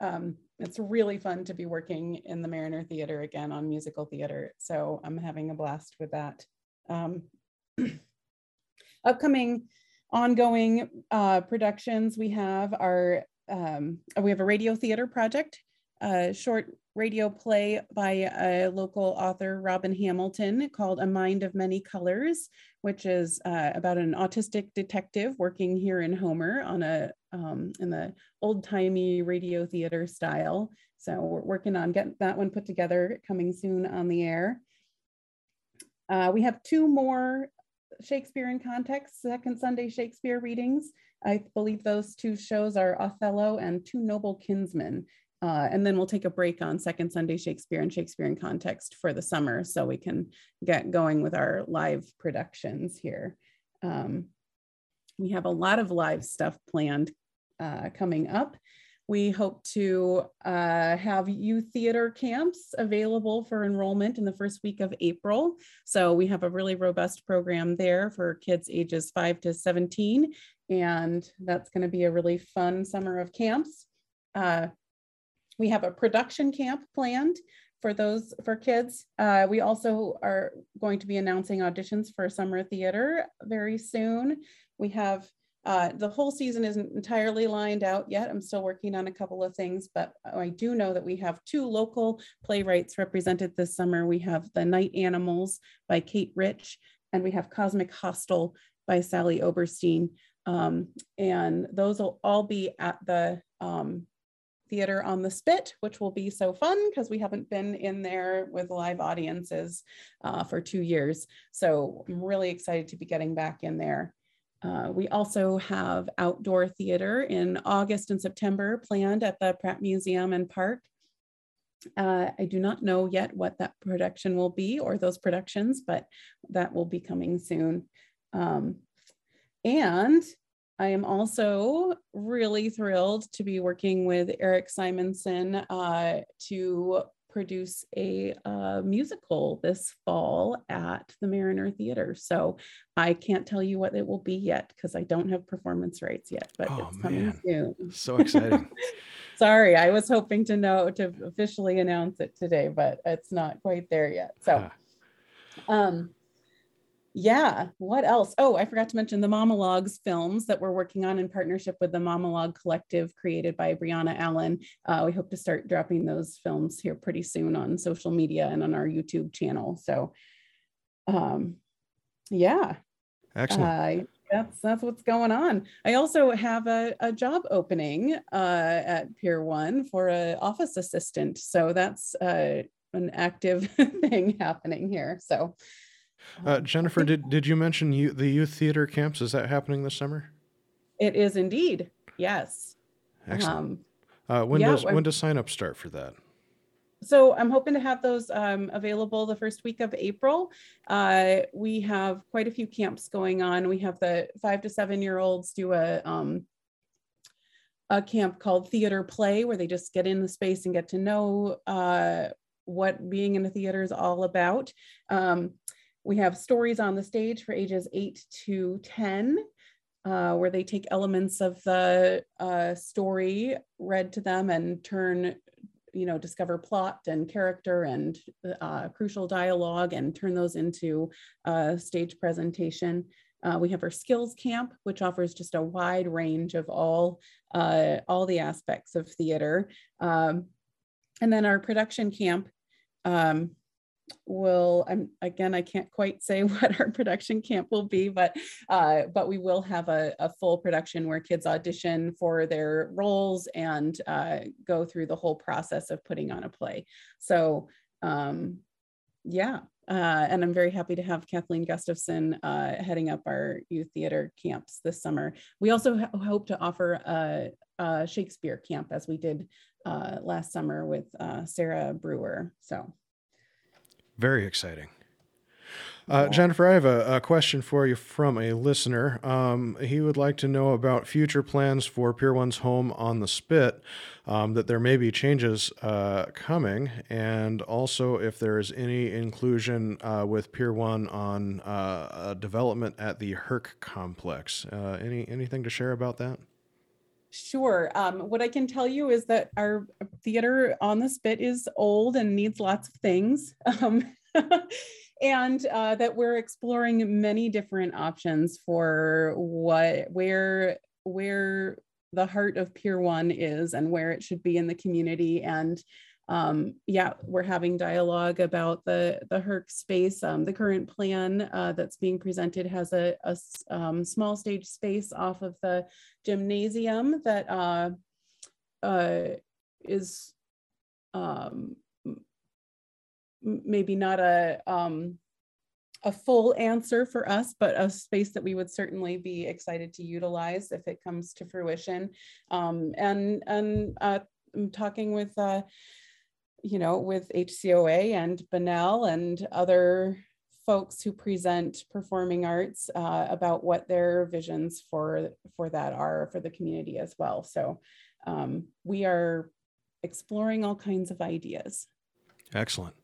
Um, it's really fun to be working in the Mariner Theater again on musical theater. So I'm having a blast with that. Um, [CLEARS THROAT] upcoming ongoing uh, productions we have are um, we have a radio theater project, a short radio play by a local author, Robin Hamilton, called A Mind of Many Colors, which is uh, about an autistic detective working here in Homer on a um, in the old timey radio theater style. So we're working on getting that one put together, coming soon on the air. Uh, we have two more Shakespeare in Context, second Sunday Shakespeare readings. I believe those two shows are Othello and Two Noble Kinsmen. Uh, and then we'll take a break on Second Sunday Shakespeare and Shakespeare in Context for the summer so we can get going with our live productions here. Um, we have a lot of live stuff planned uh, coming up. We hope to uh, have youth theater camps available for enrollment in the first week of April. So we have a really robust program there for kids ages 5 to 17. And that's going to be a really fun summer of camps. Uh, we have a production camp planned for those for kids. Uh, we also are going to be announcing auditions for summer theater very soon. We have uh, the whole season isn't entirely lined out yet. I'm still working on a couple of things, but I do know that we have two local playwrights represented this summer. We have The Night Animals by Kate Rich, and we have Cosmic Hostel by Sally Oberstein. Um, and those will all be at the um, theater on the spit which will be so fun because we haven't been in there with live audiences uh, for two years so i'm really excited to be getting back in there uh, we also have outdoor theater in august and september planned at the pratt museum and park. Uh, i do not know yet what that production will be or those productions but that will be coming soon. Um, and I am also really thrilled to be working with Eric Simonson uh, to produce a uh, musical this fall at the Mariner Theater. So I can't tell you what it will be yet because I don't have performance rights yet, but
Oh,
it's coming
man.
soon.
So exciting. [LAUGHS]
Sorry, I was hoping to know to officially announce it today, but it's not quite there yet. So.
Ah,
Um, yeah, what else? Oh, I forgot to mention the Monologues films that we're working on in partnership with the Monologue Collective created by Brianna Allen. Uh, we hope to start dropping those films here pretty soon on social media and on our YouTube channel. So um, yeah.
Excellent.
Uh, that's that's what's going on. I also have a, a job opening uh, at Pier One for an office assistant, so that's uh, an active [LAUGHS] thing happening here. So,
uh, Jennifer, did did you mention you, the youth theater camps? Is that happening this summer?
It is indeed. Yes.
Excellent. Um, uh, when yeah, does when does sign up start for that?
so I'm hoping to have those um, available the first week of April. Uh, we have quite a few camps going on. We have the five to seven year olds do a um, a camp called Theater Play, where they just get in the space and get to know uh, what being in a theater is all about. Um, we have stories on the stage for ages eight to 10. Uh, where they take elements of the uh, story read to them and turn you know, discover plot and character and uh, crucial dialogue and turn those into a stage presentation. Uh, we have our skills camp, which offers just a wide range of all, uh, all the aspects of theater. Um, and then our production camp, um, will i'm again i can't quite say [LAUGHS] what our production camp will be but uh, but we will have a, a, full production where kids audition for their roles and uh, go through the whole process of putting on a play. So um, yeah uh, and i'm very happy to have kathleen gustafson uh, heading up our youth theater camps this summer. We also hope to offer a, a, shakespeare camp as we did uh, last summer with uh, sarah brewer so
very exciting. Uh, Jennifer, I have a, a, question for you from a listener. Um, he would like to know about future plans for Pier One's home on the Spit, um, that there may be changes uh, coming, and also if there is any inclusion uh, with Pier One on uh, development at the Herc complex. Uh, any anything to share about that?
Sure. Um, what I can tell you is that our theater on the spit is old and needs lots of things. [LAUGHS] Um, and uh, that we're exploring many different options for what, where, where the heart of Pier One is and where it should be in the community. And um, yeah, we're having dialogue about the the Herc space. Um, the current plan uh, that's being presented has a, a um, small stage space off of the gymnasium that uh, uh, is um, maybe not a um, a full answer for us, but a space that we would certainly be excited to utilize if it comes to fruition. Um, and and uh, I'm talking with uh, you know, with HCOA and Bunnell and other folks who present performing arts uh, about what their visions for for that are for the community as well. So um, we are exploring all kinds of ideas.
Excellent.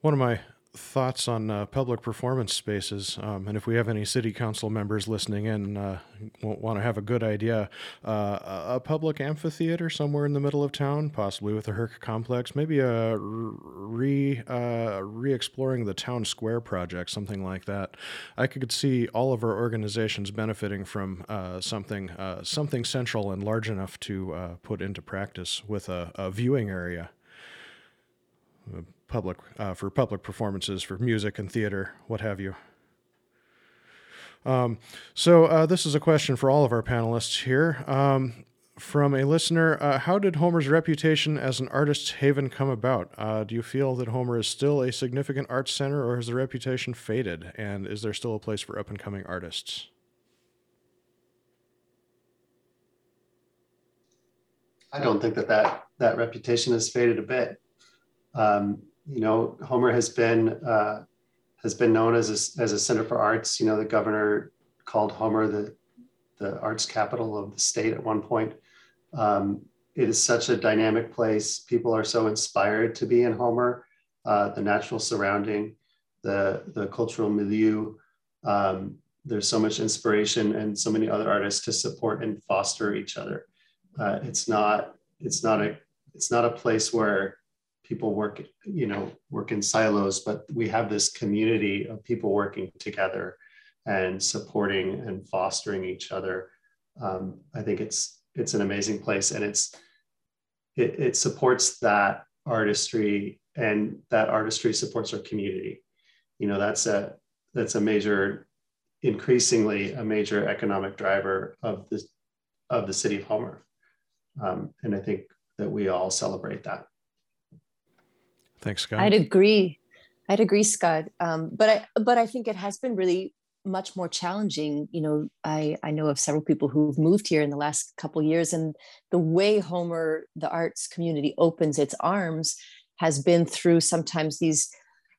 One of my thoughts on uh, public performance spaces, um, and if we have any city council members listening in, uh, want to have a good idea, uh, a public amphitheater somewhere in the middle of town, possibly with a Herc complex, maybe a re uh, re-exploring the town square project, something like that. I could see all of our organizations benefiting from uh, something uh, something central and large enough to put into practice with a, a viewing area public uh, for public performances for music and theater, what have you. Um, so uh, this is a question for all of our panelists here. Um, from a listener, uh, how did Homer's reputation as an artist's haven come about? Uh, do you feel that Homer is still a significant arts center, or has the reputation faded? And is there still a place for up and coming artists?
I don't think that that, that reputation has faded a bit. Um, you know, Homer has been uh, has been known as a, as a center for arts. You know, the governor called Homer the the arts capital of the state at one point. Um, it is such a dynamic place. People are so inspired to be in Homer. Uh, the natural surrounding, the the cultural milieu. Um, there's so much inspiration and so many other artists to support and foster each other. Uh, it's not it's not a it's not a place where people work, you know, work in silos, but we have this community of people working together and supporting and fostering each other. Um, I think it's it's an amazing place, and it's it, it supports that artistry, and that artistry supports our community. you know, that's a that's a major, increasingly a major economic driver of the of the city of Homer, um, and I think that we all celebrate that.
Thanks, Scott.
I'd agree. I'd agree, Scott. Um, but I but I think it has been really much more challenging. You know, I I know of several people who've moved here in the last couple years, and the way Homer, the arts community, opens its arms has been through sometimes these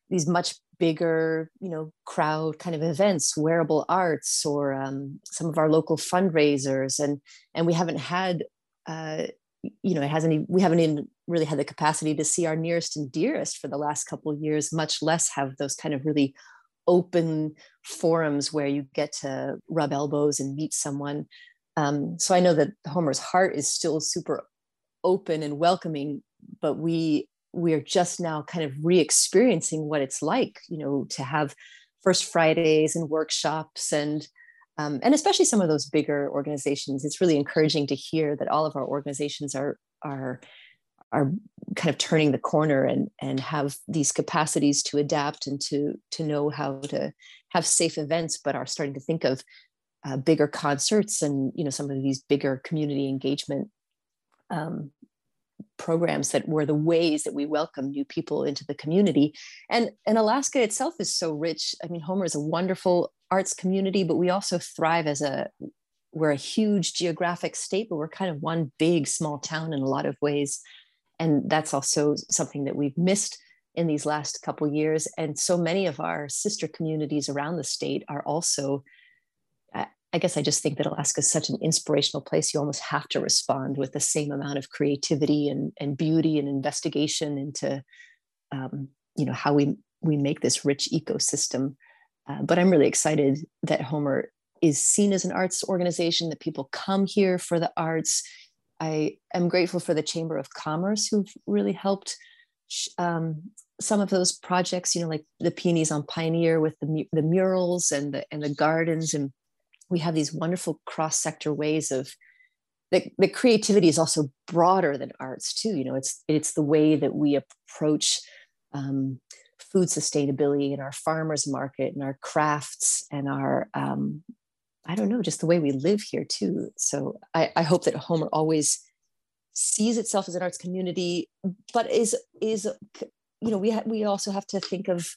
these much bigger, you know, crowd kind of events, wearable arts, or um, some of our local fundraisers, and and we haven't had. Uh, you know, it hasn't. We haven't even really had the capacity to see our nearest and dearest for the last couple of years. Much less have those kind of really open forums where you get to rub elbows and meet someone. Um, so I know that Homer's heart is still super open and welcoming, but we we are just now kind of re-experiencing what it's like, you know, to have first Fridays and workshops and um, and especially some of those bigger organizations. It's really encouraging to hear that all of our organizations are are are kind of turning the corner and and have these capacities to adapt and to to know how to have safe events, but are starting to think of uh, bigger concerts and you know some of these bigger community engagement um, programs that were the ways that we welcome new people into the community. And and alaska itself is so rich. I mean homer is a wonderful arts community but we also thrive as a we're a huge geographic state but we're kind of one big small town in a lot of ways. And that's also something that we've missed in these last couple years. And so many of our sister communities around the state are also I guess I just think that Alaska is such an inspirational place. You almost have to respond with the same amount of creativity and, and beauty and investigation into, um, you know, how we we make this rich ecosystem. Uh, but I'm really excited that Homer is seen as an arts organization. That people come here for the arts. I am grateful for the Chamber of Commerce who've really helped um, some of those projects. You know, like the Peonies on Pioneer with the the murals and the and the gardens and we have these wonderful cross sector ways of the, the creativity is also broader than arts too you know it's it's the way that we approach um, food sustainability in our farmers market and our crafts and our um, i don't know just the way we live here too. So I, I hope that homer always sees itself as an arts community but is is you know we ha- we also have to think of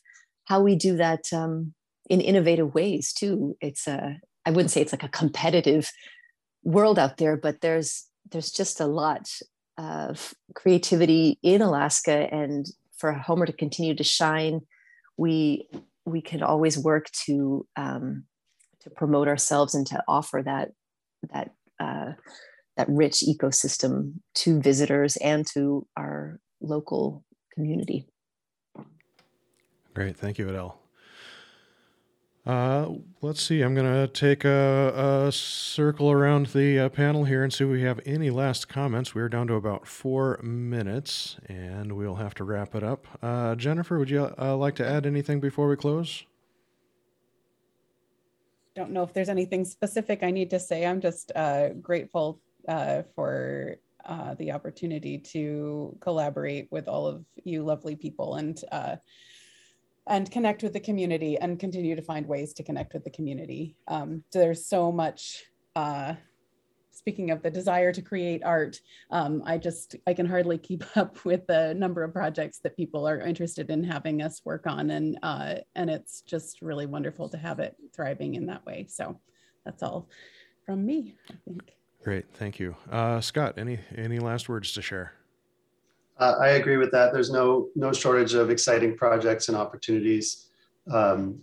how we do that um, in innovative ways too. It's a I wouldn't say it's like a competitive world out there, but there's there's just a lot of creativity in Alaska, and for Homer to continue to shine, we we can always work to um, to promote ourselves and to offer that that uh, that rich ecosystem to visitors and to our local community.
Great, thank you, Adele. Uh, let's see. I'm going to take a, a, circle around the uh, panel here and see if we have any last comments. We're down to about four minutes and we'll have to wrap it up. Uh, Jennifer, would you uh, like to add anything before we close?
Don't know if there's anything specific I need to say. I'm just uh, grateful uh, for the opportunity to collaborate with all of you lovely people and and connect with the community and continue to find ways to connect with the community. Um, there's so much, uh, speaking of the desire to create art, um, I just, I can hardly keep [LAUGHS] up with the number of projects that people are interested in having us work on. And, uh, and it's just really wonderful to have it thriving in that way. So that's all from me, I think.
Great, thank you. Uh, Scott, any, any last words to share?
Uh, I agree with that. There's no no shortage of exciting projects and opportunities. Um,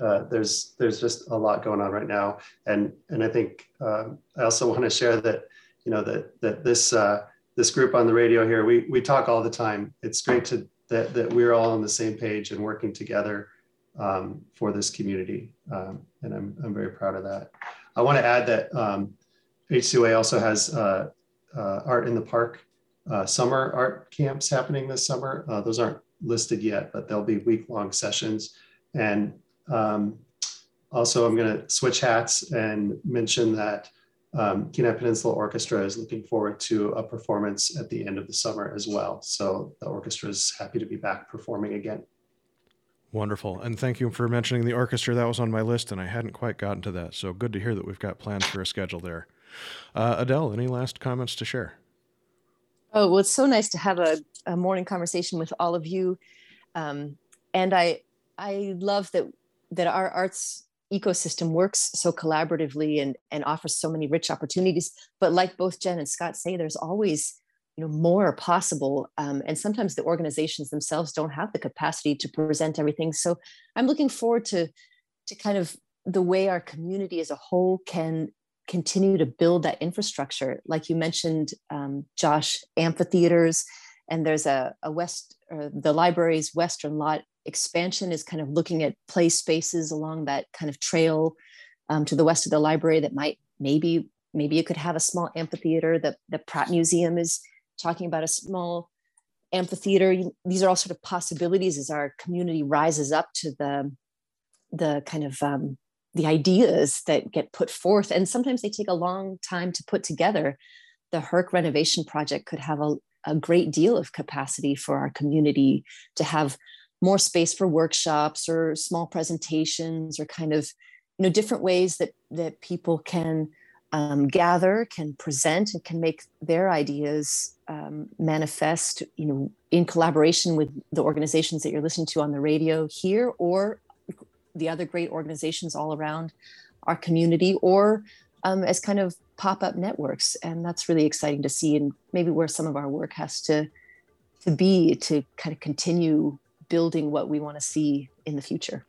uh, there's there's just a lot going on right now, and and I think uh, I also want to share that you know that that this uh, this group on the radio here we we talk all the time. It's great to that that we're all on the same page and working together um, for this community, um, and I'm I'm very proud of that. I want to add that um, HCOA also has uh, uh, art in the park uh, summer art camps happening this summer. Uh, those aren't listed yet, but they'll be week long sessions. And um, also, I'm going to switch hats and mention that um, Kenai Peninsula Orchestra is looking forward to a performance at the end of the summer as well. So the orchestra is happy to be back performing again.
Wonderful. And thank you for mentioning the orchestra. That was on my list, and I hadn't quite gotten to that. So good to hear that we've got plans for a schedule there. Uh, Adele, any last comments to share?
Oh, well, it's so nice to have a, a morning conversation with all of you. Um, and I, I love that, that our arts ecosystem works so collaboratively and, and offers so many rich opportunities. But like both Jen and Scott say, there's always you know more possible um, and sometimes the organizations themselves don't have the capacity to present everything so i'm looking forward to to kind of the way our community as a whole can continue to build that infrastructure like you mentioned um, josh amphitheaters and there's a, a west the library's western lot expansion is kind of looking at play spaces along that kind of trail um, to the west of the library that might maybe maybe you could have a small amphitheater that the pratt museum is talking about a small amphitheater. These are all sort of possibilities as our community rises up to the the kind of um, the ideas that get put forth, and sometimes they take a long time to put together. The Herc renovation project could have a, a great deal of capacity for our community to have more space for workshops or small presentations or kind of you know different ways that that people can um, gather, can present, and can make their ideas um, manifest, you know, in collaboration with the organizations that you're listening to on the radio here, or the other great organizations all around our community, or um, as kind of pop-up networks. And that's really exciting to see, and maybe where some of our work has to to be to kind of continue building what we want to see in the future.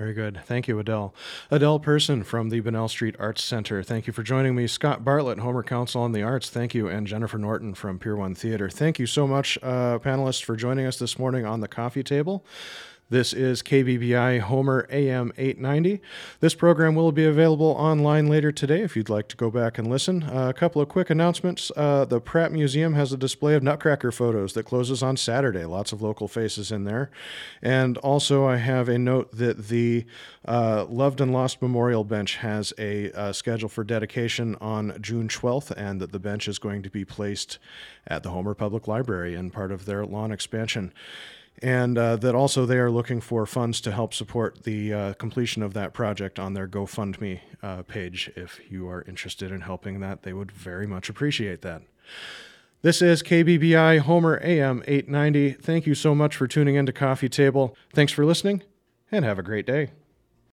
Very good. Thank you, Adele. Adele Person from the Bunnell Street Arts Center. Thank you for joining me. Scott Bartlett, Homer Council on the Arts. Thank you. And Jennifer Norton from Pier 1 Theater. Thank you so much, uh, panelists, for joining us this morning on the coffee table. This is KBBI Homer AM 890. This program will be available online later today if you'd like to go back and listen. Uh, a couple of quick announcements. Uh, the Pratt Museum has a display of Nutcracker photos that closes on Saturday. Lots of local faces in there. And also, I have a note that the uh, Loved and Lost Memorial Bench has a, uh, schedule for dedication on June 12th, and that the bench is going to be placed at the Homer Public Library in part of their lawn expansion and uh, that also they are looking for funds to help support the uh, completion of that project on their GoFundMe uh, page. If you are interested in helping that, they would very much appreciate that. This is KBBI Homer AM 890. Thank you so much for tuning in to Coffee Table. Thanks for listening, and have a great day.